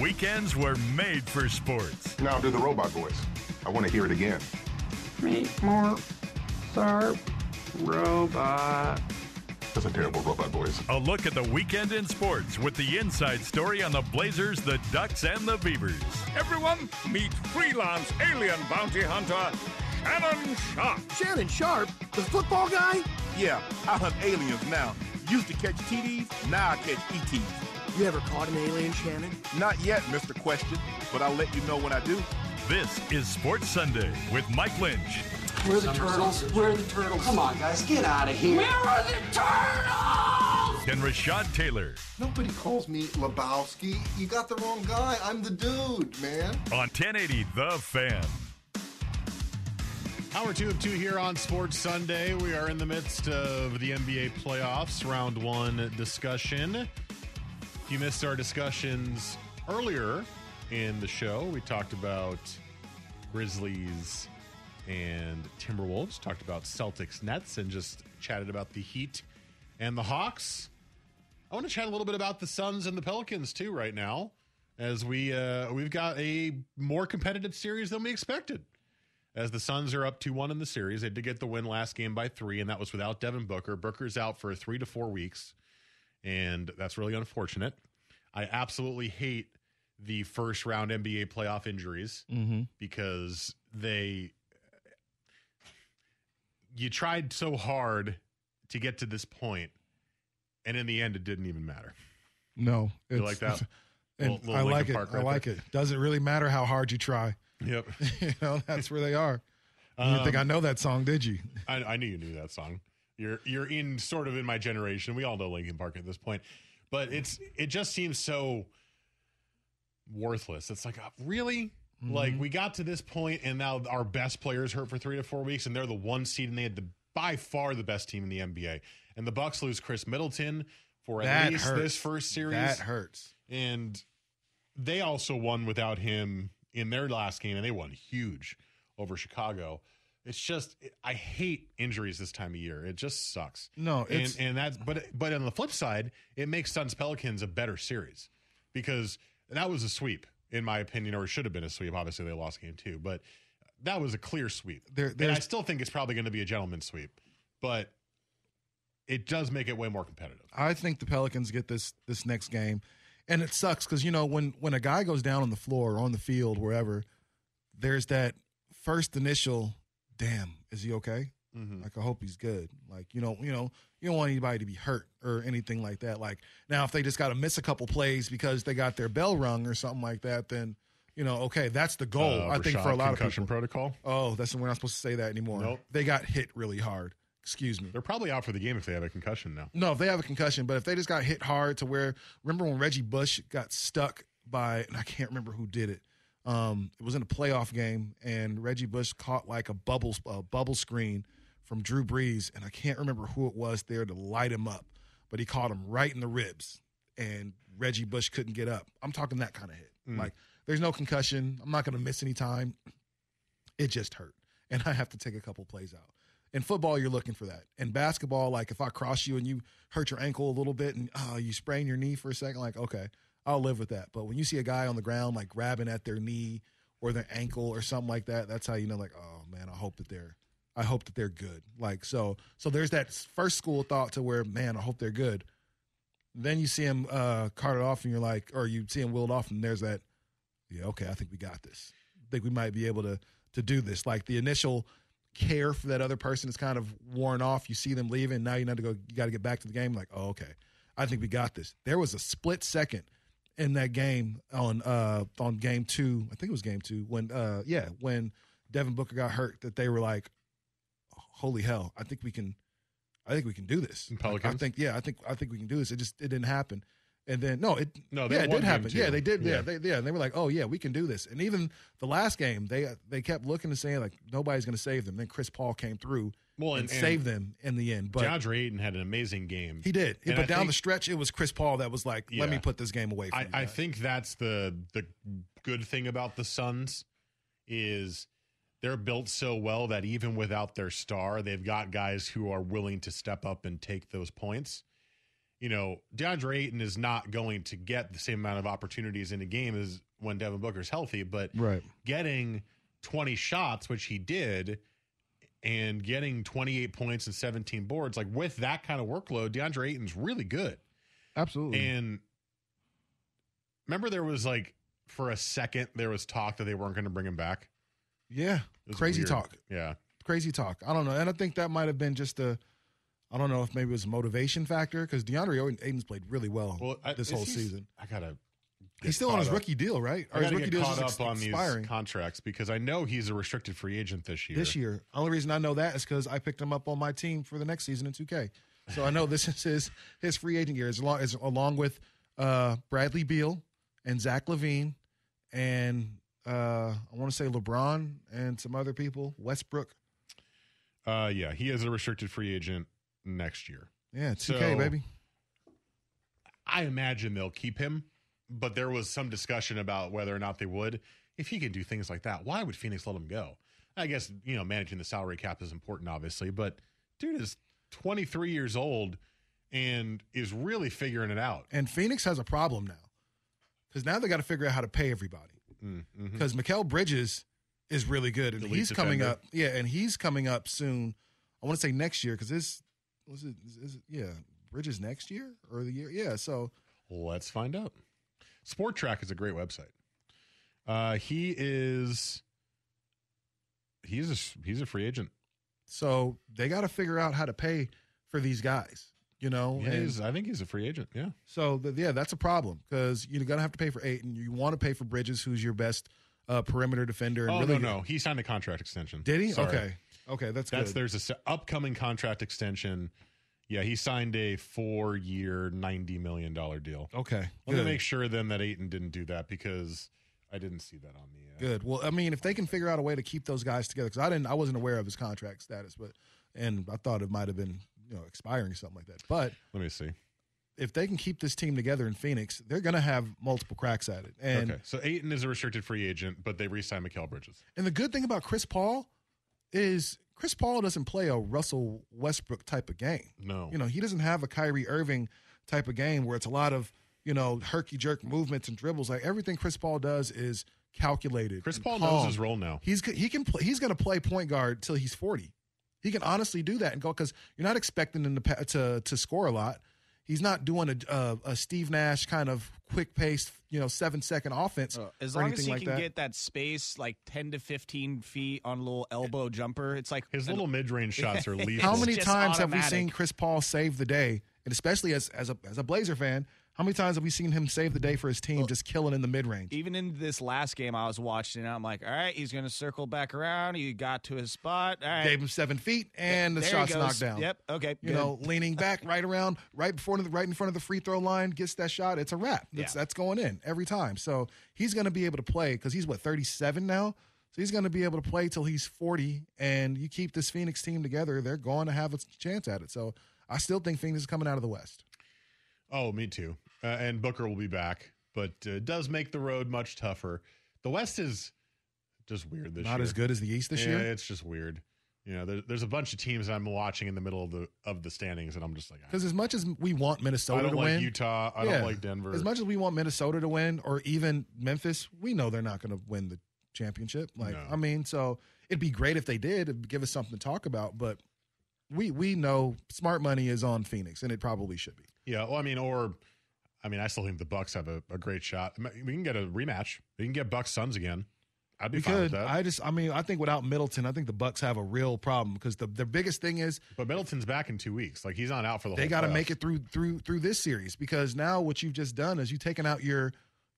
Weekends were made for sports. Now do the robot voice. I want to hear it again. Meet more sharp robot. That's a terrible robot voice. A look at the weekend in sports with the inside story on the Blazers, the Ducks, and the Beavers. Everyone, meet freelance alien bounty hunter Shannon Sharpe. Shannon Sharpe? The football guy? Yeah, I hunt aliens now. Used to catch TDs, now I catch ETs. You ever caught an alien, Shannon? Not yet, Mr. Question, but I'll let you know when I do. This is Sports Sunday with Mike Lynch. Where are the turtles? Where are the turtles? Come on, guys, get out of here. Where are the turtles? And Rashad Taylor Nobody calls me Lebowski. You got the wrong guy. I'm the dude, man. on 1080 The Fan. Hour two of two here on Sports Sunday. We are in the midst of the NBA playoffs, round one discussion. If you missed our discussions earlier in the show, we talked about Grizzlies and Timberwolves, talked about Celtics Nets, and just chatted about the Heat and the Hawks. I want to chat a little bit about the Suns and the Pelicans too right now, as we uh, we've got a more competitive series than we expected as the Suns are up 2 1 in the series. They did get the win last game by three, and that was without Devin Booker. Booker's out for three to four weeks, and that's really unfortunate. I absolutely hate the first round NBA playoff injuries because they. You tried so hard to get to this point, and in the end, it didn't even matter. No, You like that? And Little- little I like it. Park I like there. it. Doesn't really matter how hard you try. Yep. you know, that's where they are. You didn't think I Um, know that song, did you? I, I knew you knew that song. You're you're in sort of in my generation. We all know Linkin Park at this point, but it's it just seems so worthless. It's like uh, really, like we got to this point, and now our best players hurt for three to four weeks, and they're the one seed, and they had the by far the best team in the NBA. And the Bucks lose Khris Middleton for at That least hurts. this first series. That hurts. and they also won without him in their last game, and they won huge over Chicago. It's just I hate injuries this time of year. It just sucks. No, and it's- and that's but but on the flip side, it makes Suns Pelicans a better series because that was a sweep in my opinion, or it should have been a sweep. Obviously, they lost game two, but that was a clear sweep. There- and I still think it's probably going to be a gentleman's sweep, but it does make it way more competitive. I think the Pelicans get this this next game, and it sucks because you know when when a guy goes down on the floor or on the field wherever, there's that first initial, damn, is he okay? Mhm. Like I hope he's good. Like you know, you know, you don't want anybody to be hurt or anything like that. Like now, if they just got to miss a couple plays because they got their bell rung or something like that, then you know, okay, that's the goal. Uh, I think Rashad for a lot of concussion protocol. Oh, that's we're not supposed to say that anymore. Nope. They got hit really hard. Excuse me. They're probably out for the game if they have a concussion now. No, if they have a concussion, but if they just got hit hard to where remember when Reggie Bush got stuck by and I can't remember who did it. Um, it was in a playoff game and Reggie Bush caught like a bubble a bubble screen from Drew Brees and I can't remember who it was there to light him up, but he caught him right in the ribs and Reggie Bush couldn't get up. I'm talking that kind of hit. Mm. Like there's no concussion. I'm not going to miss any time. It just hurt, and I have to take a couple plays out. In football, you're looking for that. In basketball, like if I cross you and you hurt your ankle a little bit and oh, you sprain your knee for a second, like okay, I'll live with that. But when you see a guy on the ground like grabbing at their knee or their ankle or something like that, that's how you know like oh man, I hope that they're I hope that they're good. Like so so there's that first school thought to where man, I hope they're good. Then you see him uh carted off and you're like or you see him wheeled off and there's that yeah, okay, I think we got this. I think we might be able to to do this. Like the initial care for that other person is kind of worn off. You see them leaving, now you need to go you got to get back to the game like, "Oh, okay. I think we got this." There was a split second in that game on uh on game 2. I think it was game 2 when uh yeah, when Devin Booker got hurt that they were like, "Holy hell, I think we can I think we can do this." In Like, I think yeah, I think I think we can do this. It just it didn't happen. And then no, it No, they yeah, it did happen. two. Yeah, they did. Yeah, Yeah. they yeah, and they were like, "Oh yeah, we can do this." And even the last game, they they kept looking and saying like nobody's going to save them. Then Chris Paul came through Well, and, and- and saved them in the end. But DeAndre Ayton had an amazing game. he did. And but I down think- the stretch, it was Chris Paul that was like, "Let me put this game away." From I, you I think that's the the good thing about the Suns is they're built so well that even without their star, they've got guys who are willing to step up and take those points. You know, DeAndre Ayton is not going to get the same amount of opportunities in a game as when Devin Booker's healthy, but Right. getting 20 shots, which he did, and getting 28 points and 17 boards, like with that kind of workload, DeAndre Ayton's really good. absolutely. And remember, there was like for a second there was talk that they weren't going to bring him back. yeah, crazy weird. talk. Yeah, Crazy talk. I don't know, and I think that might have been just a. I don't know if maybe it was a motivation factor because DeAndre Ayton's played really well, well, I, this whole season. I gotta. He's still on his up. rookie deal, right? I his rookie up ex- on expiring. these contracts because I know he's a restricted free agent this year. this year. Only reason I know that is because I picked him up on my team for the next season in 2K. So I know this is his his free agent year, as long as along with uh, Bradley Beal and Zach LaVine and uh, I want to say LeBron and some other people, Westbrook. Uh, yeah, he is a restricted free agent next year. Yeah, 2K So- baby. I imagine they'll keep him, but there was some discussion about whether or not they would. If he can do things like that, why would Phoenix let him go? I guess, you know, managing the salary cap is important, obviously, but dude is 23 years old and is really figuring it out. And Phoenix has a problem now because now they got to figure out how to pay everybody. Mm-hmm. Because Mikal Bridges is really good, and he's coming up. Yeah, and he's coming up soon. I want to say next year because this was it, is it. Yeah, Bridges next year or the year. Yeah, so Let's find out. Spotrac is a great website. Uh, he is he's a he's a free agent. so they got to figure out how to pay for these guys. You know, Yeah, and I think he's a free agent. Yeah. so the, yeah, that's a problem because you're gonna have to pay for eight, and you want to pay for Bridges, who's your best uh, perimeter defender. And Oh really no, no, he signed a contract extension. Did he? Sorry. Okay, okay, that's That's good. there's a upcoming contract extension. Yeah, he signed a four-year, ninety million dollar deal. Okay, Let good. me make sure then that Ayton didn't do that because I didn't see that on the. Uh, Good. Well, I mean, if they can figure out a way to keep those guys together, because I didn't, I wasn't aware of his contract status, but and I thought it might have been, you know, expiring or something like that. But Let me see. if they can keep this team together in Phoenix, they're going to have multiple cracks at it. And okay, so Ayton is a restricted free agent, but they re-signed Mikal Bridges. and the good thing about Chris Paul is Chris Paul doesn't play a Russell Westbrook type of game. No, You know, he doesn't have a Kyrie Irving type of game where it's a lot of you know herky jerk movements and dribbles. Like everything Chris Paul does is calculated. Chris Paul knows his role now. He's he can play, he's going to play point guard till he's forty. He can honestly do that and go because you're not expecting him to to to score a lot. He's not doing a, a, a Steve Nash kind of quick paced, you know, seven second offense Uh, As or long anything as he like can that. get that space, like ten to fifteen feet on a little elbow jumper, it's like His little mid-range shots are lethal. How many just times have we seen Chris Paul save the day? And especially as as a as a Blazer fan, how many times have we seen him save the day for his team, just killing in the mid range? Even in this last game, I was watching. I'm like, all right, he's going to circle back around. He got to his spot. All right. Gave him seven feet, and the shot's knocked down. Yep. Okay. You good. know, leaning back, right around, right before, right in front of the free throw line, gets that shot. It's a wrap. That's, Yeah. that's going in every time. So he's going to be able to play because he's what 37 now. So he's going to be able to play till he's 40. And you keep this Phoenix team together, they're going to have a chance at it. So I still think Phoenix is coming out of the West. Oh, me too. Uh, and Booker will be back, but uh, it does make the road much tougher. The West is just weird this Not year. Not as good as the East this yeah, year? It's just weird. You know, there, there's a bunch of teams I'm watching in the middle of the of the standings, and I'm just like, Because as much as we want Minnesota I don't to like win, Utah. I Yeah. don't like Denver. As much as we want Minnesota to win, or even Memphis, we know they're not going to win the championship. Like, No. I mean, so it'd be great if they did, it'd give us something to talk about. But we we know smart money is on Phoenix, and it probably should be. Yeah, well, I mean, or I mean, I still think the Bucks have a, a great shot. We can get a rematch. We can get Bucks Suns again. I'd be We fine could. with that. I just, I mean, I think without Middleton, I think the Bucks have a real problem because the their biggest thing is but Middleton's back in two weeks. Like he's not out for the. Whole They got to make it through through through this series because now what you've just done is you've taken out your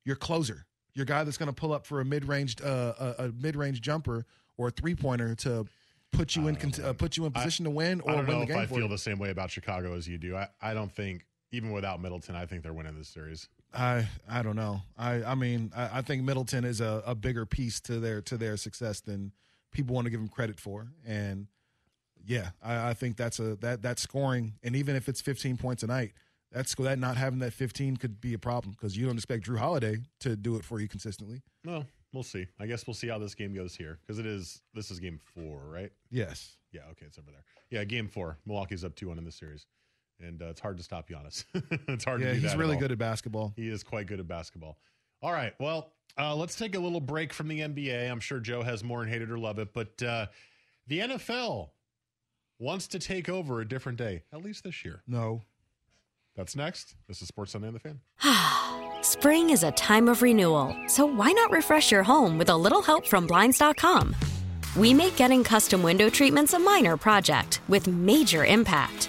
your closer, your guy that's going to pull up for a mid range uh, a, a mid range jumper or a three pointer to put you in cont- uh, put you in position to win or I don't win know the if game I for feel you. the same way about Chicago as you do. I, I don't think even without Middleton, I think they're winning this series. I I don't know. I I mean I, I think Middleton is a, a bigger piece to their to their success than people want to give him credit for. And yeah, I, I think that's a that that scoring and even if it's 15 points a night, that's that not having that 15 could be a problem because you don't expect Jrue Holiday to do it for you consistently. No, we'll see. I guess we'll see how this game goes here because it is this is game four, right? Yes. Yeah. Okay, it's over there. Yeah, game four. Milwaukee's up two one in this series, and uh, it's hard to stop Giannis. it's hard. Yeah, to do he's that at really all. good at basketball. He is quite good at basketball. All right. Well, uh, let's take a little break from the NBA. I'm sure Joe has more and hate it or love it, but uh, the NFL wants to take over a different day, at least this year. No. That's next. This is Sports Sunday on the Fan. Spring is a time of renewal, so why not refresh your home with a little help from Blinds.com? We make getting custom window treatments a minor project with major impact.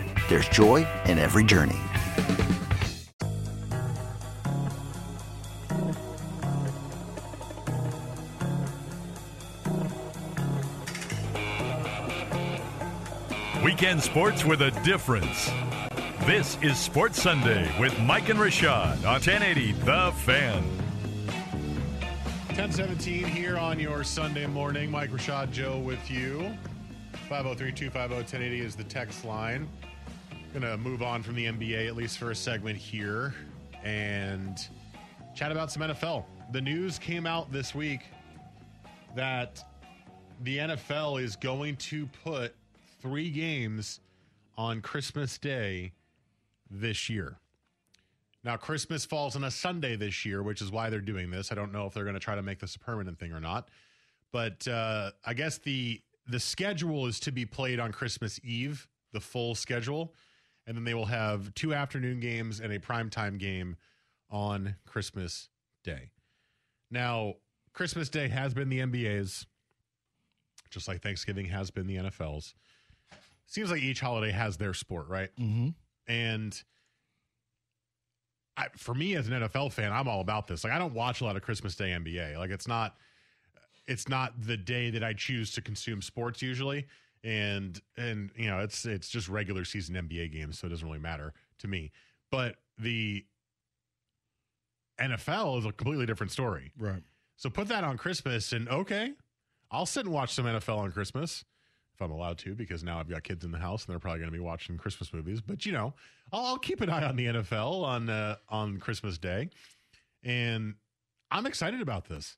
there's joy in every journey. Weekend sports with a difference. This is Sports Sunday with Mike and Rashad on 1080 The Fan. 1017 here on your Sunday morning. Mike Rashad Joe with you. 503-250-1080 is the text line. Gonna move on from the NBA at least for a segment here and chat about some NFL. The news came out this week that the NFL is going to put three games on Christmas Day this year. Now, Christmas falls on a Sunday this year, which is why they're doing this. I don't know if they're going to try to make this a permanent thing or not, but uh, I guess the the schedule is to be played on Christmas Eve, the full schedule, and then they will have two afternoon games and a primetime game on Christmas Day. Now, Christmas Day has been the NBA's, just like Thanksgiving has been the NFL's. Seems like each holiday has their sport, right? Mm-hmm. And I, for me as an NFL fan, I'm all about this. Like I don't watch a lot of Christmas Day NBA. Like it's not it's not the day that I choose to consume sports usually. And and you know, it's it's just regular season NBA games, so it doesn't really matter to me. But the NFL is a completely different story. Right. So put that on Christmas, and okay, I'll sit and watch some NFL on Christmas if I'm allowed to, because now I've got kids in the house and they're probably going to be watching Christmas movies. But you know, I'll, I'll keep an eye on the NFL on uh, on Christmas Day, and I'm excited about this.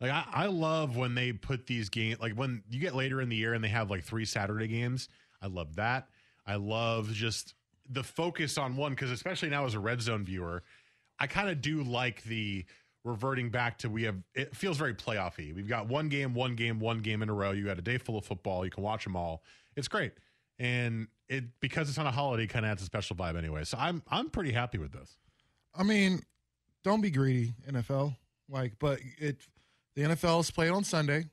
Like I, I love when they put these games, like when you get later in the year and they have like three Saturday games. I love that. I love just the focus on one because especially now as a red zone viewer, I kind of do like the reverting back to we have it feels very playoffy. We've got one game, one game, one game in a row. You got a day full of football. You can watch them all. It's great, and it because it's on a holiday, kind of adds a special vibe anyway. So I'm I'm pretty happy with this. I mean, don't be greedy, NFL. Like, but it the NFL is played on Sunday.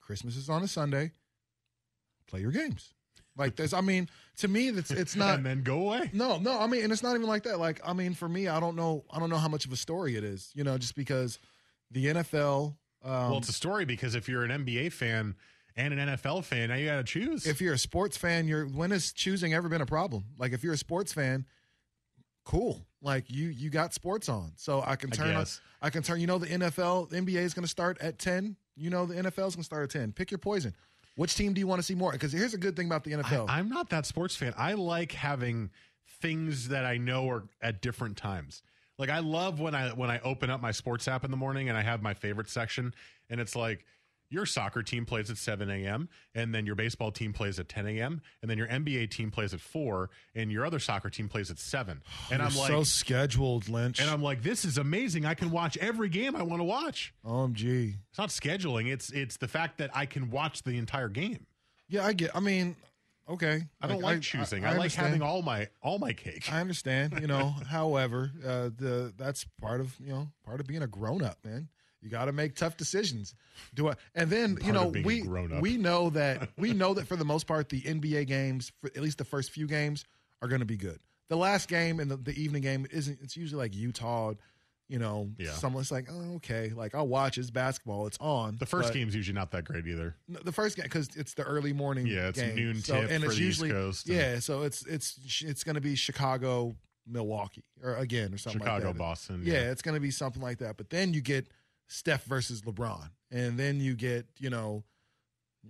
Christmas is on a Sunday. Play your games. Like this, I mean, to me, it's it's not. and then go away. No, no, I mean, and it's not even like that. Like, I mean, for me, I don't know, I don't know how much of a story it is. You know, just because the NFL. Um, well, it's a story because if you're an NBA fan and an NFL fan, now you got to choose. if you're a sports fan, you're when has choosing ever been a problem? Like, if you're a sports fan, cool. Like you, you got sports on, so I can I turn. on. I can turn. You know, the NFL, the NBA is going to start at ten. You know, the NFL is going to start at ten. Pick your poison. Which team do you want to see more? Because here's a good thing about the NFL. I, I'm not that sports fan. I like having things that I know are at different times. Like I love when I when I open up my sports app in the morning and I have my favorite section, and it's like your soccer team plays at 7 a.m. and then your baseball team plays at 10 a.m. and then your NBA team plays at 4 and your other soccer team plays at 7. And You're I'm like so scheduled, Lynch. and I'm like this is amazing. I can watch every game I want to watch. OMG. It's not scheduling, it's it's the fact that I can watch the entire game. Yeah, I get. I mean, okay. I don't like, choosing. I, like having all my all my cake. I understand. You know, however, uh, the that's part of you know part of being a grown up, man. You got to make tough decisions. Do I? And then you Part know we we know that we know that for the most part the NBA games, for at least the first few games, are going to be good. The last game and the, the evening game isn't. It's usually like Utah. You know, Yeah. someone's like, oh, okay, like I'll watch. It's basketball. It's on. The first game's usually not that great either. no, the first game because it's the early morning. Yeah, it's game. noon so, tip and for it's the East usually Coast and- yeah. So it's it's it's going to be Chicago, Milwaukee, or again or something Chicago, like that. Boston, Yeah, yeah. it's going to be something like that. But then you get Steph versus LeBron, and then you get you know,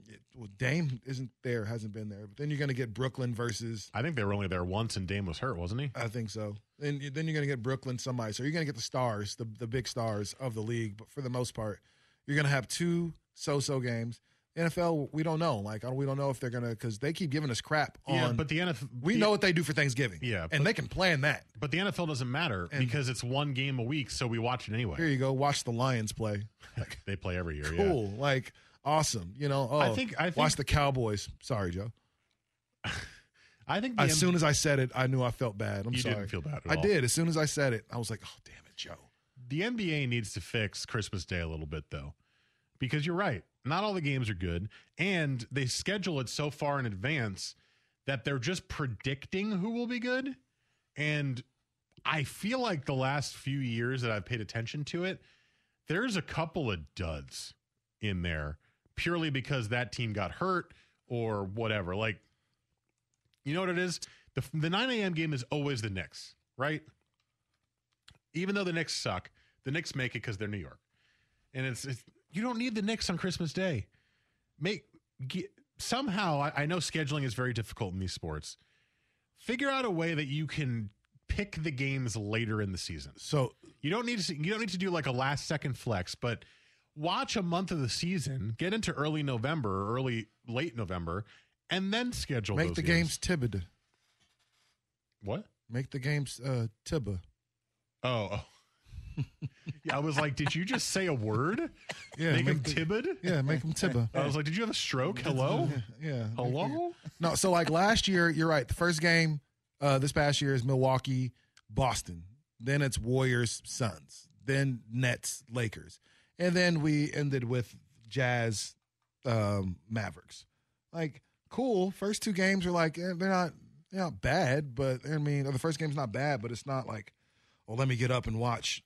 it, well, Dame isn't there, hasn't been there. But then you're going to get Brooklyn versus. I think they were only there once, and Dame was hurt, wasn't he? I think so. And then you're going to get Brooklyn somebody. So you're going to get the stars, the the big stars of the league. But for the most part, you're going to have two so-so games. NFL, we don't know. Like we don't know if they're going to because they keep giving us crap on. Yeah, but the NFL, we know what they do for Thanksgiving. Yeah, and they can plan that. But the NFL doesn't matter And- because it's one game a week, so we watch it anyway. Here you go. Watch the Lions play. they play every year. Yeah. Cool. Like awesome. You know. Oh, I think- I think- watch the Cowboys. Sorry, Joe. I think the As M- soon as I said it, I knew I felt bad. I'm You sorry. didn't feel bad at I all. did. As soon as I said it, I was like, oh damn it, Joe. the NBA needs to fix Christmas Day a little bit though, because you're right. Not all the games are good, and they schedule it so far in advance that they're just predicting who will be good. And I feel like the last few years that I've paid attention to it, there's a couple of duds in there purely because that team got hurt or whatever. Like, you know what it is? The, the 9 a.m. game is always the Knicks, right? Even though the Knicks suck, the Knicks make it because they're New York. And it's, it's you don't need the Knicks on Christmas Day. Make get, somehow I, I know scheduling is very difficult in these sports. Figure out a way that you can pick the games later in the season. So You don't need to you don't need to do like a last second flex, but watch a month of the season, get into early November, early late November, and then schedule make the games Tibid. What? Make the games uh, Tibba. Oh, oh. Yeah, I was like, did you just say a word? Yeah, make, him make the- Tibbid? Yeah, make him Tibba. I was like, did you have a stroke? Hello? Yeah. Hello? No, so like last year, you're right. The first game uh, this past year is Milwaukee, Boston. Then it's Warriors, Suns. Then Nets, Lakers. And then we ended with Jazz, um, Mavericks. Like, cool. First two games are like, eh, they're not they're not bad, but I mean, the first game's not bad, but it's not like, well, let me get up and watch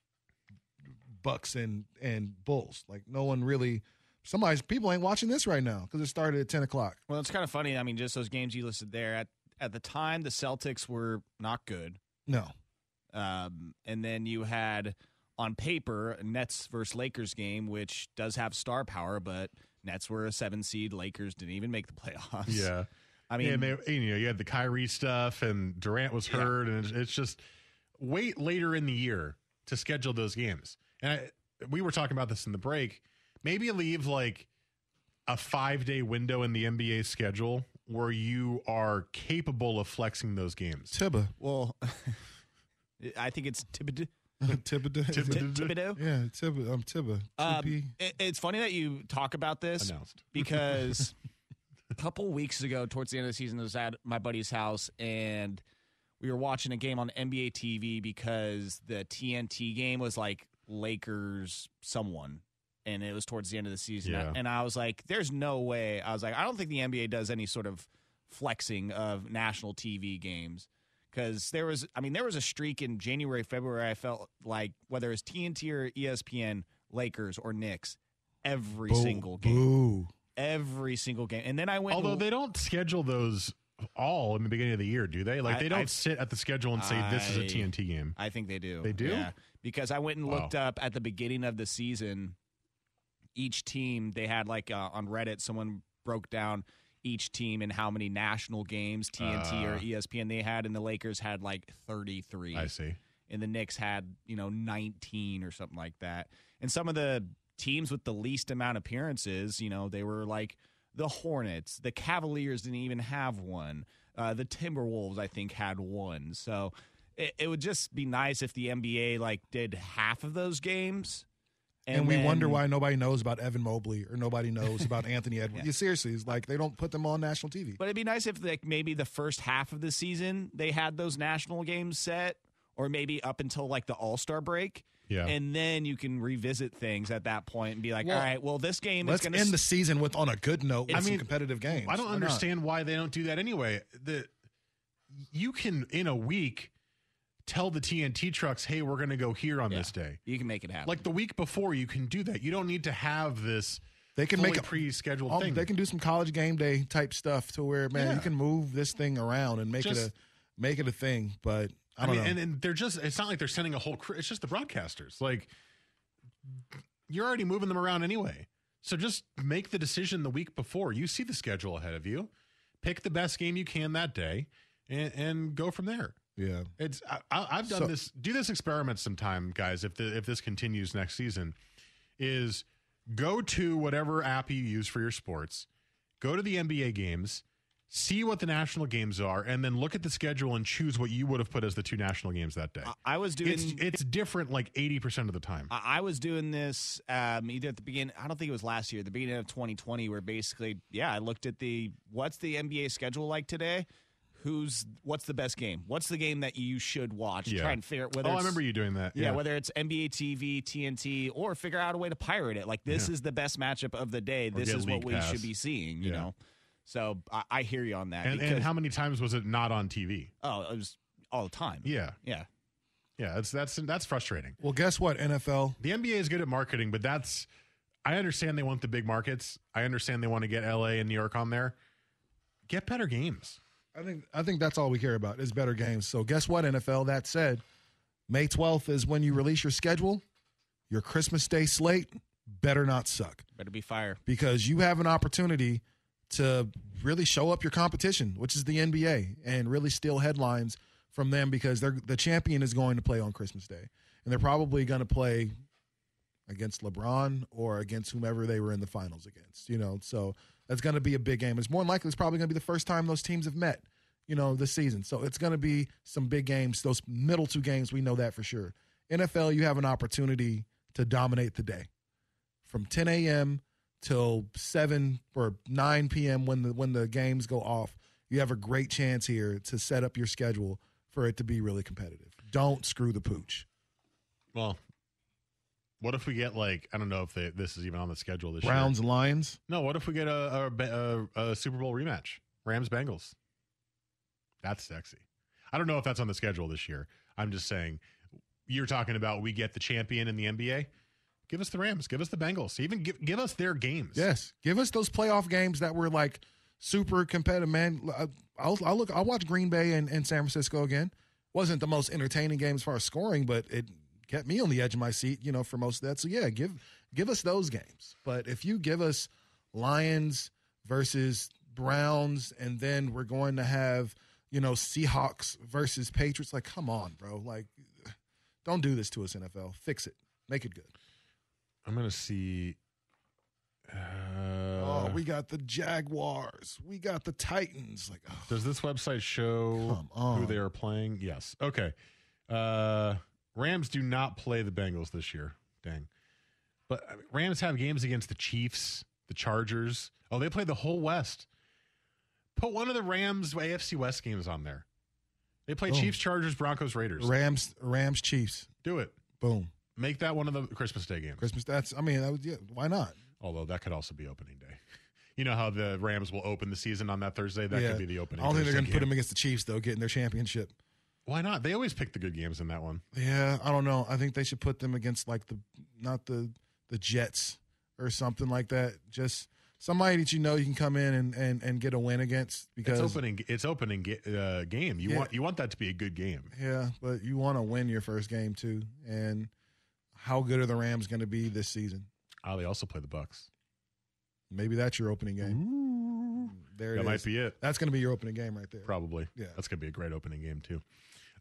Bucks and and Bulls. Like, no one really. Somebody's people ain't watching this right now because it started at ten o'clock. Well, it's kind of funny. I mean, just those games you listed there. At at the time, the Celtics were not good. No, Um, and then you had on paper Nets versus Lakers game, which does have star power, but Nets were a seven seed. Lakers didn't even make the playoffs. Yeah. I mean, and they, you know, you had the Kyrie stuff, and Durant was hurt, and it's, it's just wait later in the year to schedule those games. And I, we were talking about this in the break. Maybe leave like a five day window in the NBA schedule where you are capable of flexing those games. Tibba. well, I think it's Thibodeau. Thibodeau. Thibodeau. Yeah, Tibba. I'm Tibba. Um, it- it's funny that you talk about this Announced. because a couple weeks ago, towards the end of the season, I was at my buddy's house and we were watching a game on NBA TV because the TNT game was like Lakers someone. And it was towards the end of the season. Yeah. And I was like, there's no way. I was like, I don't think the NBA does any sort of flexing of national TV games. Because there was, I mean, there was a streak in January, February. I felt like whether it's TNT or ESPN, Lakers or Knicks, every Boo. single game, Boo. every single game. And then I went. Although and- they don't schedule those all in the beginning of the year, do they? Like I- they don't I've- sit at the schedule and say this is a TNT game. I think they do. They do? Yeah. Because I went and Wow. looked up at the beginning of the season, each team, they had like uh, on Reddit, someone broke down each team and how many national games TNT or Uh. ESPN they had, and the Lakers had like 33. I see. And the Knicks had, you know, 19 or something like that. And some of the teams with the least amount of appearances, you know, they were like the Hornets. The Cavaliers didn't even have one. Uh, the Timberwolves, I think, had one. So it, it would just be nice if the NBA like did half of those games. And, we then- wonder why nobody knows about Evan Mobley or nobody knows about Anthony Edwards. Yeah. seriously, it's like they don't put them on national TV. But it'd be nice if like maybe the first half of the season they had those national games set, or maybe up until like the All Star break. Yeah. And then you can revisit things at that point and be like, Well, all right, well, this game Let's is going to end the season with on a good note with I some mean, competitive games. I don't Why not? understand why they don't do that anyway. The you can in a week tell the TNT trucks, "Hey, we're going to go here on this day." You can make it happen. Like the week before, you can do that. You don't need to have this. They can make a pre-scheduled um, thing. They can do some college game day type stuff to where man, Yeah. you can move this thing around and make it a make it a thing. But I I, don't mean, know. and, and they're just, it's not like they're sending a whole crew. It's just the broadcasters. Like, you're already moving them around anyway. So just make the decision the week before. You see the schedule ahead of you. Pick the best game you can that day and, and go from there. Yeah. It's I, I, I've done So- this. Do this experiment sometime, guys. If the if this continues next season, is go to whatever app you use for your sports, go to the NBA games, see what the national games are, and then look at the schedule and choose what you would have put as the two national games that day. I was doing. it's it's different like eighty percent of the time. I I was doing this um, either at the beginning. I don't think it was last year, the beginning of 2020, where basically, yeah, I looked at the what's the NBA schedule like today. Who's what's the best game? What's the game that you should watch? Yeah. Try and figure out whether. oh, I it's- remember you doing that. Yeah, whether it's NBA TV, TNT, or figure out a way to pirate it. Like this Yeah. is the best matchup of the day. This is what we Pass. should be seeing. You Yeah. know, so I, I hear you on that. and, because, and how many times was it not on TV? Oh, it was all the time. Yeah, Yeah. yeah. That's that's that's frustrating. Well, guess what? NFL. The NBA is good at marketing, but that's I understand they want the big markets. I understand they want to get LA and New York on there. Get better games. I think I think that's all we care about is better games. So guess what, NFL? That said, May 12th is when you release your schedule. Your Christmas Day slate better not suck Better be fire. because you have an opportunity to really show up your competition, which is the NBA, and really steal headlines from them because they're the champion is going to play on Christmas Day, and they're probably going to play against LeBron or against whomever they were in the finals against. You know, so that's going to be a big game. It's more likely it's probably going to be the first time those teams have met. You know, this season, so it's going to be some big games. Those middle two games, we know that for sure. NFL, you have an opportunity to dominate the day from 10 a.m. till 7 or 9 p.m. when the when the games go off. You have a great chance here to set up your schedule for it to be really competitive. Don't screw the pooch. Well, what if we get like I don't know if they, this is even on the schedule this Browns year. Lions. No, what if we get a, a, a, a Super Bowl rematch? Rams Bengals. That's sexy. I don't know if that's on the schedule this year. I'm just saying you're talking about we get the champion in the NBA. Give us the Rams. Give us the Bengals. Even give give us their games. Yes, give us those playoff games that were like super competitive. Man, uh, I'll, I'll look. I'll watch Green Bay and, and San Francisco again. wasn't the most entertaining game as far as scoring, but it kept me on the edge of my seat, you know, for most of that. So yeah, give give us those games. But if you give us Lions versus Browns, and then we're going to have you know Seahawks versus Patriots, like come on, bro, like don't do this to us, NFL. Fix it, make it good. I'm gonna see. Uh, oh, we got the Jaguars. We got the Titans. Like, oh, does this website show who they are playing? Yes. Okay. Uh, Rams do not play the Bengals this year. Dang. But I mean, Rams have games against the Chiefs, the Chargers. Oh, they play the whole West. Put one of the Rams AFC West games on there. They play Boom. Chiefs, Chargers, Broncos, Raiders. Rams, Rams, Chiefs. Do it. Boom. Make that one of the Christmas Day games. Christmas. That's. I mean, that would. Yeah, why not? Although that could also be opening day. You know how the Rams will open the season on that Thursday? That yeah. could be the opening. I don't think they're going to put them against the Chiefs though, getting their championship. Why not? They always pick the good games in that one. Yeah, I don't know. I think they should put them against like the not the the Jets or something like that. Just somebody that you know you can come in and and, and get a win against because it's opening. It's opening uh, game. You Yeah. want you want that to be a good game. Yeah, but you want to win your first game too. And how good are the Rams going to be this season? Oh, they also play the Bucks. Maybe that's your opening game. There it that might be it. That's going to be your opening game right there. Probably. Yeah. That's gonna be a great opening game too.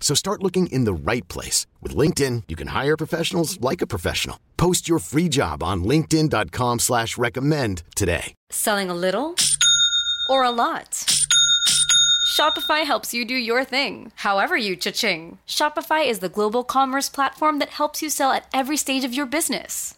So start looking in the right place. With LinkedIn, you can hire professionals like a professional. Post your free job on linkedin.com slash recommend today. Selling a little or a lot? Shopify helps you do your thing, however you cha-ching. Shopify is the global commerce platform that helps you sell at every stage of your business.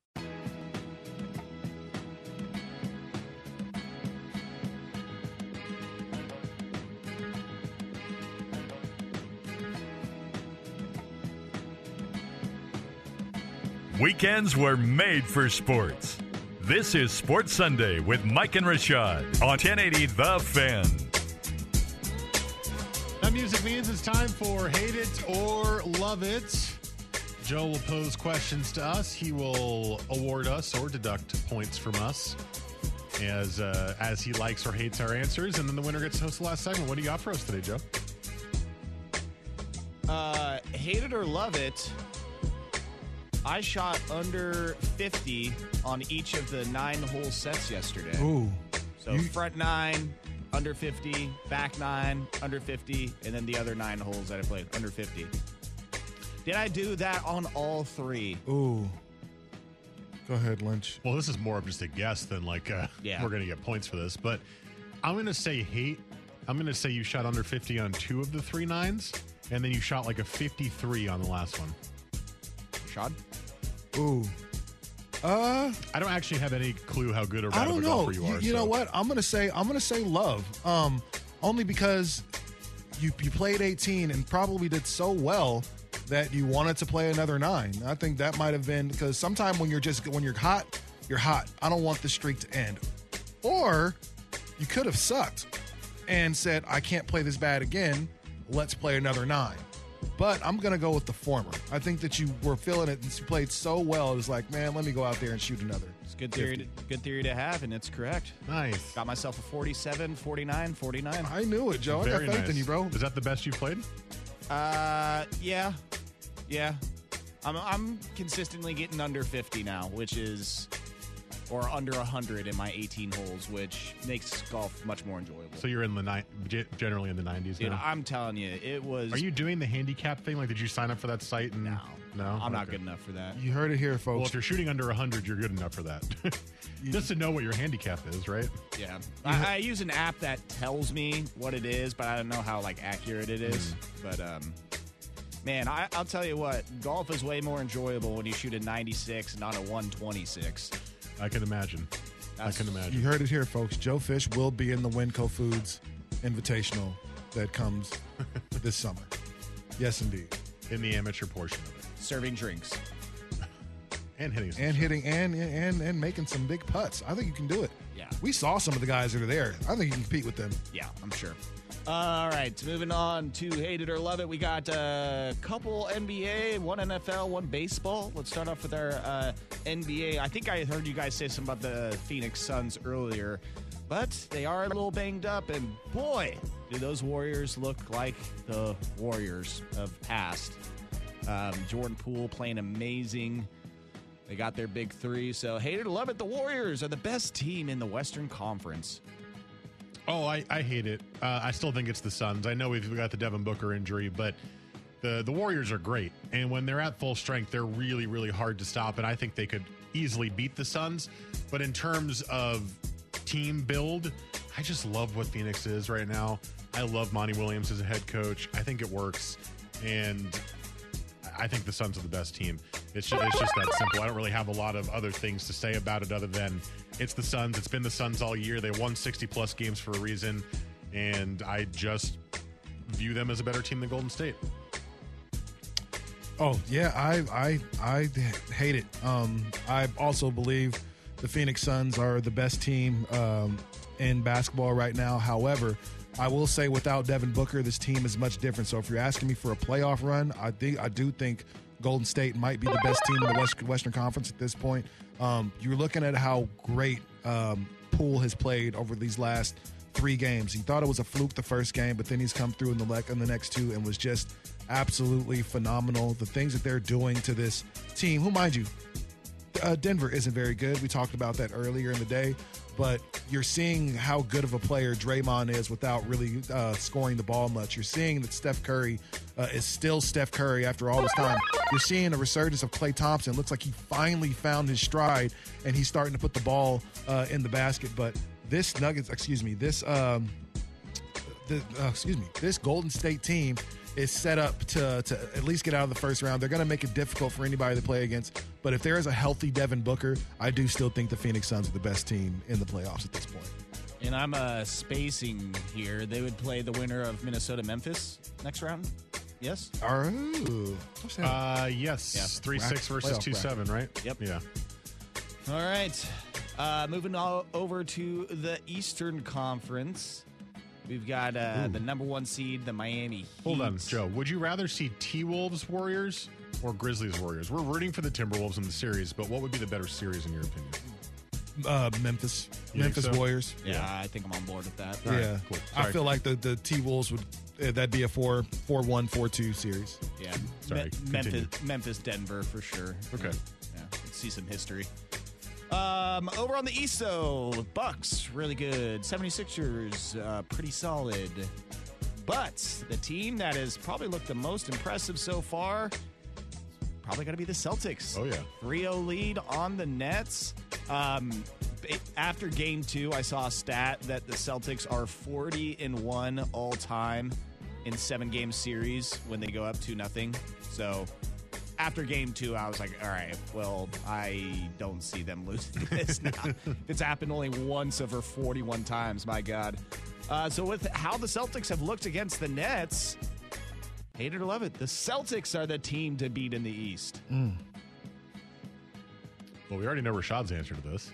Weekends were made for sports. This is Sports Sunday with Mike and Rashad on 1080 The Fan. That music means it's time for Hate It or Love It. Joe will pose questions to us. He will award us or deduct points from us as uh, as he likes or hates our answers, and then the winner gets to host the last segment. What do you got for us today, Joe? Uh, hate it or love it. I shot under 50 on each of the nine hole sets yesterday. Ooh. So front nine, under 50, back nine, under 50, and then the other nine holes that I played under 50. Did I do that on all three? Ooh. Go ahead, Lynch. Well, this is more of just a guess than like uh, Yeah. we're going to get points for this. But I'm going to say hate. I'm going to say you shot under 50 on two of the three nines, and then you shot like a 53 on the last one. Shot? Ooh. Uh, I don't actually have any clue how good or bad of don't a know. golfer you You, are. you know so- what? I'm gonna say I'm gonna say love. Um, only because you you played 18 and probably did so well that you wanted to play another nine. I think that might have been because sometimes when you're just when you're hot, you're hot. I don't want the streak to end. Or you could have sucked and said, I can't play this bad again. Let's play another nine. But I'm gonna go with the former. I think that you were feeling it and you played so well. It was like, man, let me go out there and shoot another. It's good theory. To, good theory to have, and it's correct. Nice. Got myself a 47, 49, 49. I knew it, Joe. I got faith nice. in you, bro. Is that the best you've played? Uh, yeah, yeah. I'm I'm consistently getting under 50 now, which is or under 100 in my 18 holes, which makes golf much more enjoyable. So you're in the ni- generally in the 90s Dude, now. I'm telling you, it was. Are you doing the handicap thing? Like, did you sign up for that site? And, no, no, I'm not good enough for that. You heard it here, folks. Well, if you're shooting under 100, you're good enough for that. Just to know what your handicap is, right? Yeah, I, I use an app that tells me what it is, but I don't know how like accurate it is. But um, man, I, I'll tell you what, golf is way more enjoyable when you shoot a 96, not a 126. I can imagine. I can imagine. You heard it here, folks. Joe Fish will be in the Winco Foods Invitational that comes this summer. Yes, indeed. In the amateur portion of it. Serving drinks. And hitting some And shots. hitting and and and making some big putts. I think you can do it. Yeah. We saw some of the guys that are there. I think you can compete with them. Yeah, I'm sure. All right, moving on to hate it or love it. We got a couple NBA, one NFL, one baseball. Let's start off with our uh, NBA. I think I heard you guys say something about the Phoenix Suns earlier, but they are a little banged up, and boy, do those Warriors look like the Warriors of past. Um, Jordan Poole playing amazing. They got their big three, so hate it or love it. The Warriors are the best team in the Western Conference. Oh, I, I hate it. Uh, I still think it's the Suns. I know we've got the Devin Booker injury, but the the Warriors are great, and when they're at full strength, they're really really hard to stop. And I think they could easily beat the Suns. But in terms of team build, I just love what Phoenix is right now. I love Monty Williams as a head coach. I think it works, and I think the Suns are the best team. It's just, it's just that simple. I don't really have a lot of other things to say about it other than it's the Suns. It's been the Suns all year. They won 60 plus games for a reason, and I just view them as a better team than Golden State. Oh yeah, I I I hate it. Um, I also believe the Phoenix Suns are the best team um, in basketball right now. However, I will say without Devin Booker, this team is much different. So if you're asking me for a playoff run, I think I do think Golden State might be the best team in the West, Western Conference at this point. Um, you're looking at how great um, Poole has played over these last three games. He thought it was a fluke the first game, but then he's come through in the le- in the next two and was just absolutely phenomenal. The things that they're doing to this team, who mind you, uh, Denver isn't very good. We talked about that earlier in the day, but you're seeing how good of a player Draymond is without really uh, scoring the ball much. You're seeing that Steph Curry uh, is still Steph Curry after all this time. You're seeing a resurgence of Klay Thompson. Looks like he finally found his stride and he's starting to put the ball uh, in the basket. But this Nuggets, excuse me, this um, the, uh, excuse me, this Golden State team is set up to, to at least get out of the first round. They're going to make it difficult for anybody to play against. But if there is a healthy Devin Booker, I do still think the Phoenix Suns are the best team in the playoffs at this point. And I'm uh, spacing here. They would play the winner of Minnesota Memphis next round. Yes. Oh. Uh, yes, Yeah. three six versus playoff two seven, right? Yep. Yeah. All right. Uh, moving all over to the Eastern Conference. We've got uh, the number one seed, the Miami Heat. Hold on, Joe. Would you rather see T Wolves Warriors or Grizzlies Warriors? We're rooting for the Timberwolves in the series, but what would be the better series in your opinion? Uh, Memphis, You think Memphis so? Warriors. Yeah, I think I'm on board with that. All right, yeah, cool. I Sorry. feel like the the T Wolves would uh, that'd be a four four one four two series. Yeah. Sorry, Me- continue. Memphis, Memphis, Denver for sure. Okay. Yeah, let's see some history. Um, over on the East, though, Bucks really good. 76ers uh, pretty solid. But the team that has probably looked the most impressive so far probably going to be the Celtics. Oh, yeah. 3 0 lead on the Nets. Um, after game two, I saw a stat that the Celtics are 40 and 1 all time in seven game series when they go up 2 nothing. So after game two, I was like, all right, well, I don't see them losing this now. it's happened only once over 41 times, my God. Uh, so, with how the Celtics have looked against the Nets, hate it or love it, the Celtics are the team to beat in the East. Well, we already know Rashad's answer to this.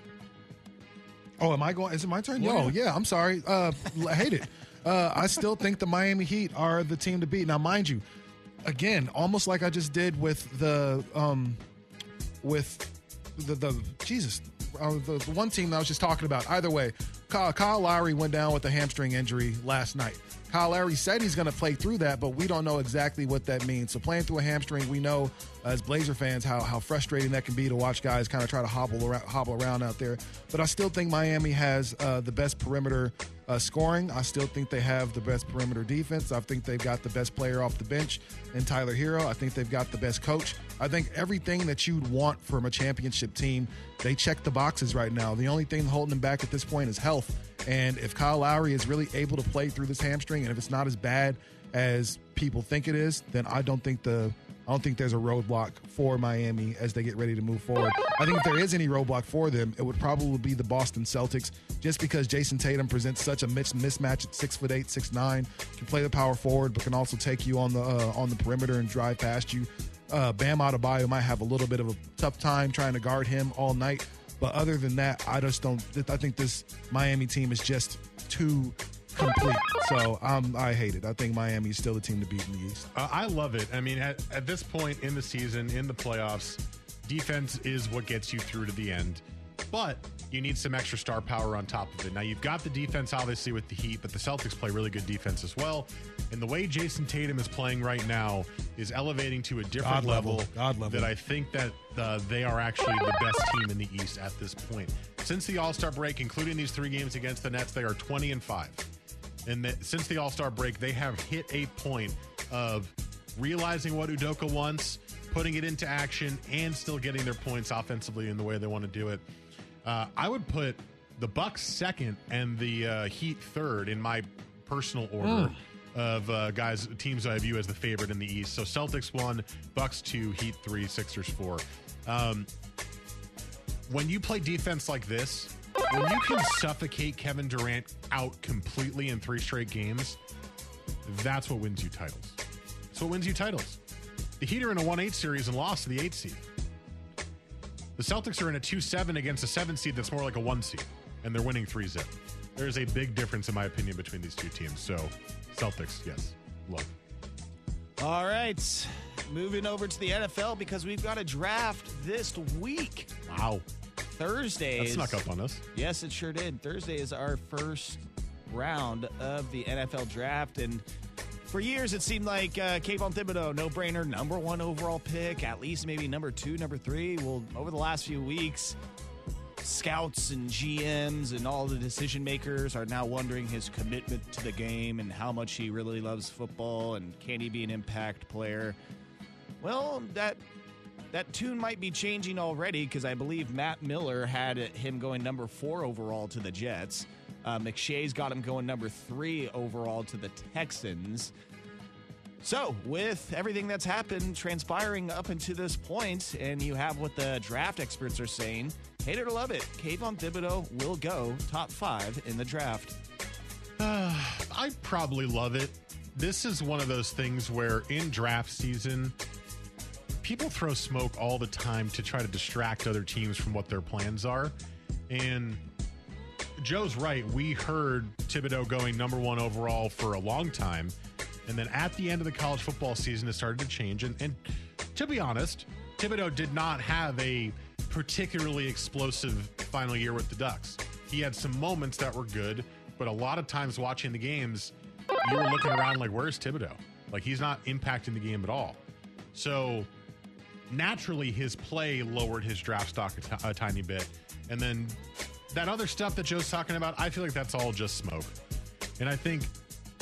Oh, am I going? Is it my turn? No, Oh, yeah. I'm sorry. Uh, I hate it. Uh, I still think the Miami Heat are the team to beat. Now, mind you, again, almost like I just did with the um, with the the Jesus, uh, the, the one team that I was just talking about. Either way, Kyle, Kyle Lowry went down with a hamstring injury last night. Kyle Lowry said he's going to play through that, but we don't know exactly what that means. So playing through a hamstring, we know as Blazer fans how how frustrating that can be to watch guys kind of try to hobble around, hobble around out there. But I still think Miami has uh, the best perimeter uh, scoring. I still think they have the best perimeter defense. I think they've got the best player off the bench in Tyler Herro. I think they've got the best coach. I think everything that you'd want from a championship team, they check the boxes right now. The only thing holding them back at this point is health. And if Kyle Lowry is really able to play through this hamstring, and if it's not as bad as people think it is, then I don't think the I don't think there's a roadblock for Miami as they get ready to move forward. I think if there is any roadblock for them, it would probably be the Boston Celtics, just because Jayson Tatum presents such a mis- mismatch at six foot eight, six nine, can play the power forward, but can also take you on the uh, on the perimeter and drive past you. Uh, Bam Adebayo might have a little bit of a tough time trying to guard him all night, but other than that, I just don't. I think this Miami team is just too complete. So um, I hate it. I think Miami is still the team to beat in the East. Uh, I love it. I mean, at, at this point in the season, in the playoffs, defense is what gets you through to the end. But you need some extra star power on top of it. Now, you've got the defense, obviously, with the Heat, but the Celtics play really good defense as well. And the way Jayson Tatum is playing right now is elevating to a different God level. God level. that I think that uh, they are actually the best team in the East at this point. Since the All Star break, including these three games against the Nets, they are 20 and 5. And that since the All Star break, they have hit a point of realizing what Udoka wants, putting it into action, and still getting their points offensively in the way they want to do it. Uh, I would put the Bucks second and the uh, Heat third in my personal order of uh, guys teams I view as the favorite in the East. So Celtics one, Bucks two, Heat three, Sixers four. Um, when you play defense like this, when you can suffocate Kevin Durant out completely in three straight games, that's what wins you titles. That's what wins you titles. The Heat are in a 1 8 series and lost to the 8 seed. The Celtics are in a 2 7 against a 7 seed that's more like a 1 seed, and they're winning 3 zip. There's a big difference, in my opinion, between these two teams. So, Celtics, yes, love. All right. Moving over to the NFL because we've got a draft this week. Wow. Thursday. That snuck up on us. Yes, it sure did. Thursday is our first round of the NFL draft. And for years, it seemed like uh, Kayvon Thibodeaux, no brainer, number one overall pick, at least maybe number two, number three. Well, over the last few weeks, scouts and GMs and all the decision makers are now wondering his commitment to the game and how much he really loves football and can he be an impact player. Well, that that tune might be changing already because I believe Matt Miller had him going number four overall to the Jets. Uh, McShay's got him going number three overall to the Texans. So, with everything that's happened transpiring up until this point, and you have what the draft experts are saying, hate it or love it, Kayvon Thibodeaux will go top five in the draft. I probably love it. This is one of those things where in draft season, people throw smoke all the time to try to distract other teams from what their plans are. And Joe's right. We heard Thibodeaux going number one overall for a long time. And then at the end of the college football season, it started to change. And, and to be honest, Thibodeaux did not have a particularly explosive final year with the Ducks. He had some moments that were good, but a lot of times watching the games, you were looking around like, where's Thibodeaux? Like, he's not impacting the game at all. So naturally, his play lowered his draft stock a tiny bit. And then that other stuff that Joe's talking about, I feel like that's all just smoke. And I think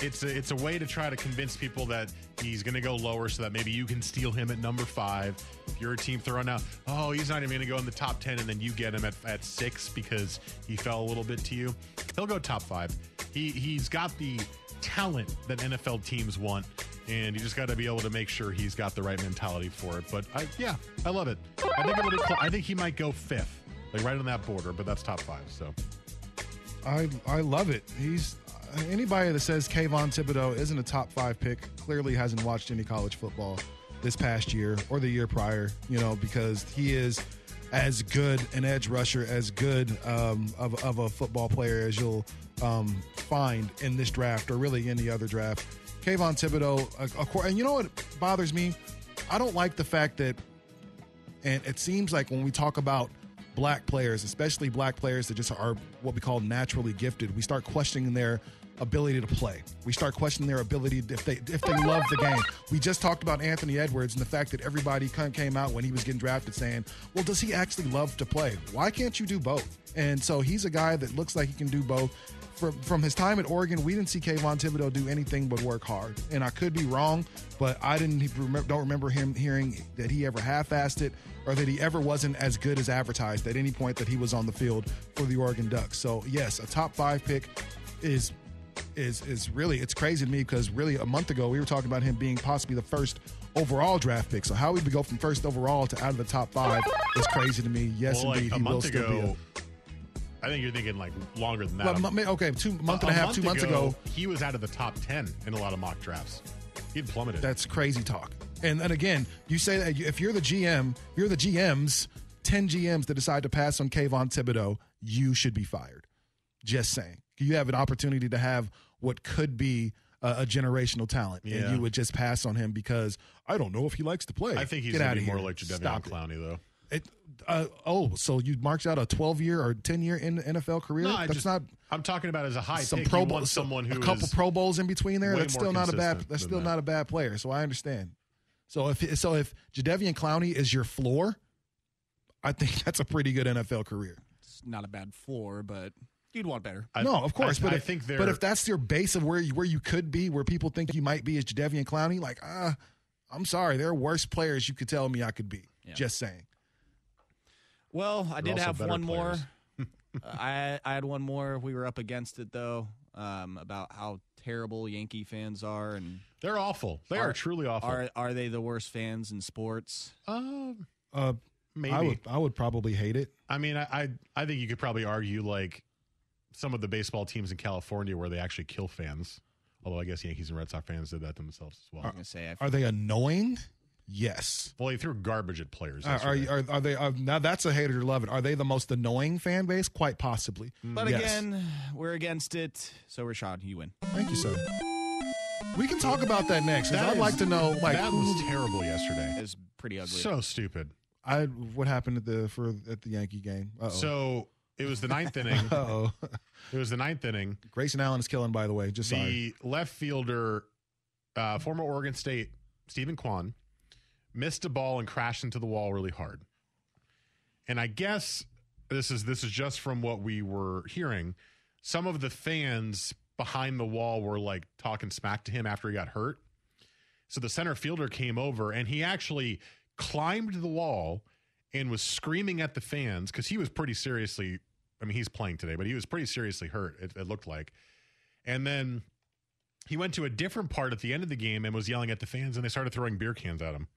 it's a, it's a way to try to convince people that he's going to go lower so that maybe you can steal him at number five. If you're a team throwing out, oh, he's not even going to go in the top 10, and then you get him at, at six because he fell a little bit to you, he'll go top five. He, he's got the talent that NFL teams want, and you just got to be able to make sure he's got the right mentality for it. But I, yeah, I love it. I think be cl- I think he might go fifth, like right on that border, but that's top five. So I I love it. He's anybody that says Kayvon Thibodeaux isn't a top five pick clearly hasn't watched any college football this past year or the year prior. You know because he is as good an edge rusher, as good um, of, of a football player as you'll um, find in this draft or really any other draft. Kayvon Thibodeaux, uh, and you know what bothers me? I don't like the fact that, and it seems like when we talk about black players, especially black players that just are what we call naturally gifted, we start questioning their ability to play. We start questioning their ability if they if they love the game. We just talked about Anthony Edwards and the fact that everybody came out when he was getting drafted saying, "Well, does he actually love to play? Why can't you do both?" And so he's a guy that looks like he can do both. From, from his time at Oregon, we didn't see Kayvon Thibodeaux do anything but work hard. And I could be wrong, but I didn't don't remember him hearing that he ever half-assed it or that he ever wasn't as good as advertised at any point that he was on the field for the Oregon Ducks. So yes, a top five pick is is is really it's crazy to me because really a month ago we were talking about him being possibly the first overall draft pick. So how we would go from first overall to out of the top five is crazy to me. Yes, well, indeed, like a he will month still be. ago, A, I think you're thinking like longer than that. well, okay, two month and a, A half, month two months ago. he was out of the top ten in a lot of mock drafts. He plummeted. That's crazy talk. And then again, you say that if you're the GM, you're the GMs, 10 GMs that decide to pass on Kayvon Thibodeaux, you should be fired. Just saying. You have an opportunity to have what could be a, a generational talent, Yeah. and you would just pass on him because I don't know if he likes to play. I think he's Get gonna be more here. like it. Clowney, though. It, uh, oh, so you marked out a 12 year or 10 year in NFL career? No, I That's just, not I'm talking about as a high some pick. Pro Bowl, someone who a couple is Pro Bowls in between there. That's still not a bad. That's still that. not a bad player. So I understand. So if so, if Jadeveon Clowney is your floor, I think that's a pretty good NFL career. It's not a bad floor, but you'd want better. no, of course, I- but I if, think they're- but if that's your base of where you, where you could be, where people think you might be, is Jadeveon Clowney, like ah, I'm sorry, there are worse players you could tell me I could be. Just saying. Well, I did have better one more. I I had one more. We were up against it though, um, about how terrible Yankee fans are, and They're awful. They are, truly awful. Are are they the worst fans in sports? Um, Uh, maybe. I would I would probably hate it. I mean, I, I I think you could probably argue like some of the baseball teams in California where they actually kill fans. Although I guess Yankees and Red Sox fans did that themselves as well. I was gonna say, I Are they annoying? Yes. Well, he threw garbage at players. Are, are, are, are they? Are, now that's a hater to love it. Are they the most annoying fan base? Quite possibly. But Yes. again, we're against it. So Rashad, you win. Thank you, sir. We can talk about that next. That I'd is- like to know, like, that was terrible yesterday. It's pretty ugly. So stupid. I what happened at the for at the Yankee game. Uh-oh. So it was the ninth inning. oh, It was the ninth inning. Grayson Allen is killing. By the way, just sorry. The left fielder, uh, former Oregon State, Steven Kwan, missed a ball and crashed into the wall really hard. And I guess this is this is just from what we were hearing. Some of the fans behind the wall were like talking smack to him after he got hurt. So the center fielder came over and he actually climbed the wall and was screaming at the fans because he was pretty seriously. I mean, he's playing today, but he was pretty seriously hurt. It, it looked like. And then he went to a different part at the end of the game and was yelling at the fans, and they started throwing beer cans at him.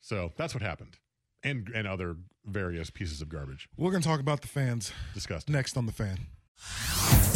So that's what happened, and and other various pieces of garbage. We're gonna talk about the fans Disgusting. next on the fan.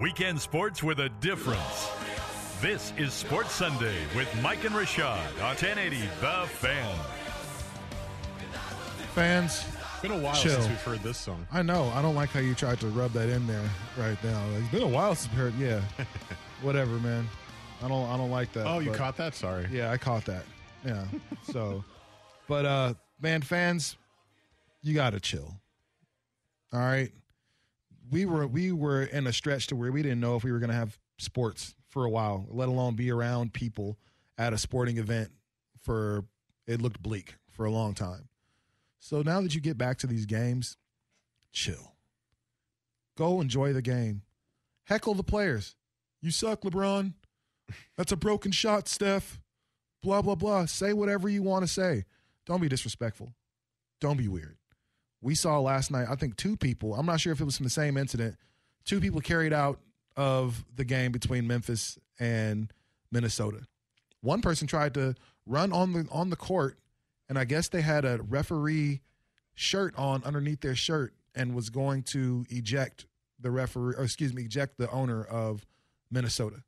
Weekend sports with a difference. This is Sports Sunday with Mike and Rashad on 1080 The Fan. Fans, it's Been a while Chill. since we've heard this song. I know. I don't like how you tried to rub that in there right now. It's been a while since we heard. Yeah, whatever, man. I don't I don't like that. Oh, you but- caught that? Sorry. Yeah, I caught that. Yeah. so, but uh, man, fans, you got to chill. All right. We were we were in a stretch to where we didn't know if we were going to have sports for a while, let alone be around people at a sporting event for it looked bleak for a long time. So now that you get back to these games, chill. Go enjoy the game. Heckle the players. You suck, LeBron. That's a broken shot, Steph. Blah, blah, blah. Say whatever you want to say. Don't be disrespectful. Don't be weird. We saw last night, I think two people, I'm not sure if it was from the same incident, two people carried out of the game between Memphis and Minnesota. One person tried to run on the on the court, and I guess they had a referee shirt on underneath their shirt and was going to eject the referee, or excuse me, eject the owner of Minnesota.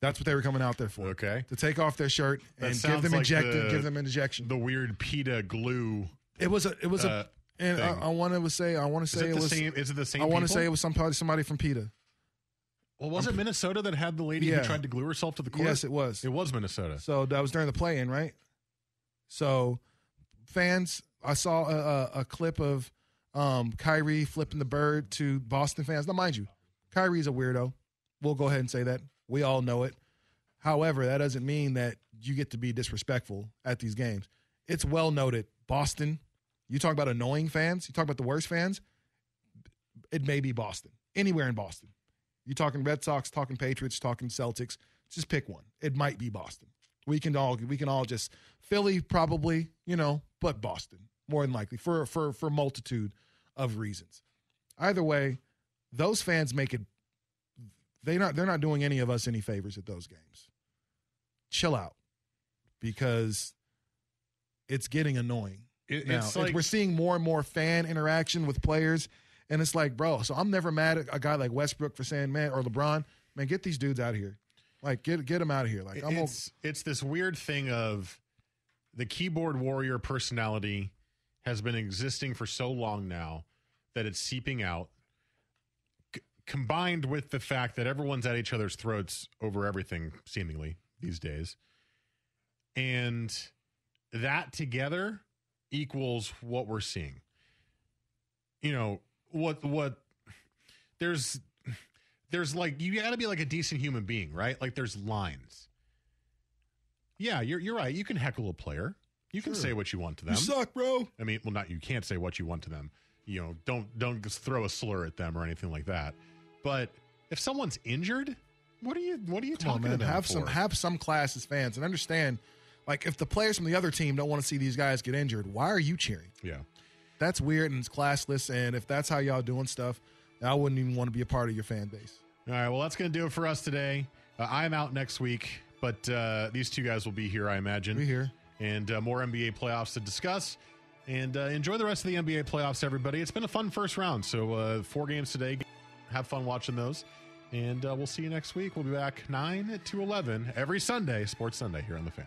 That's what they were coming out there for. Okay. To take off their shirt That and give them like the- give them an injection. The weird PETA glue. It was a it was uh, a and I, thing. I want to say I want to say it it the was same- is it the same I want to say it was somebody somebody from PETA. Well, was it Minnesota that had the lady Yeah. who tried to glue herself to the court? Yes, it was. It was Minnesota. So that was during the play-in, right? So, fans, I saw a, a, a clip of um, Kyrie flipping the bird to Boston fans. Now, mind you, Kyrie's a weirdo. We'll go ahead and say that. We all know it. However, that doesn't mean that you get to be disrespectful at these games. It's well noted. Boston, you talk about annoying fans, you talk about the worst fans, it may be Boston. Anywhere in Boston. You talking Red Sox, talking Patriots, talking Celtics, just pick one. It might be Boston. We can all we can all just Philly probably, you know, but Boston more than likely for for for multitude of reasons. Either way, those fans make it they not they're not doing any of us any favors at those games. Chill out because it's getting annoying. It- now. it's It- like- we're seeing more and more fan interaction with players, and it's like, bro. So I'm never mad at a guy like Westbrook for saying, man, or LeBron, man, get these dudes out of here. Like, get get them out of here. Like, I'm it's it's this weird thing of the keyboard warrior personality has been existing for so long now that it's seeping out c- combined with the fact that everyone's at each other's throats over everything seemingly these days and that together equals what we're seeing you know what what there's there's like you got to be like a decent human being, right? Like there's lines. Yeah, you're you're right. You can heckle a player. You can Sure. say what you want to them. You suck, bro. I mean, well, not you can't say what you want to them. You know, don't don't just throw a slur at them or anything like that. But if someone's injured, what are you what are you Come on, talking to them Have for? some have some class as fans and understand. Like, if the players from the other team don't want to see these guys get injured, why are you cheering? Yeah. That's weird and it's classless. And if that's how y'all doing stuff, I wouldn't even want to be a part of your fan base. All right, well, that's going to do it for us today. Uh, I'm out next week, but uh, these two guys will be here, I imagine. Be here. And uh, more NBA playoffs to discuss. And uh, enjoy the rest of the NBA playoffs, everybody. It's been a fun first round. So, uh, four games today. Have fun watching those. And uh, we'll see you next week. We'll be back 9 to 11 every Sunday, Sports Sunday, here on The Fan.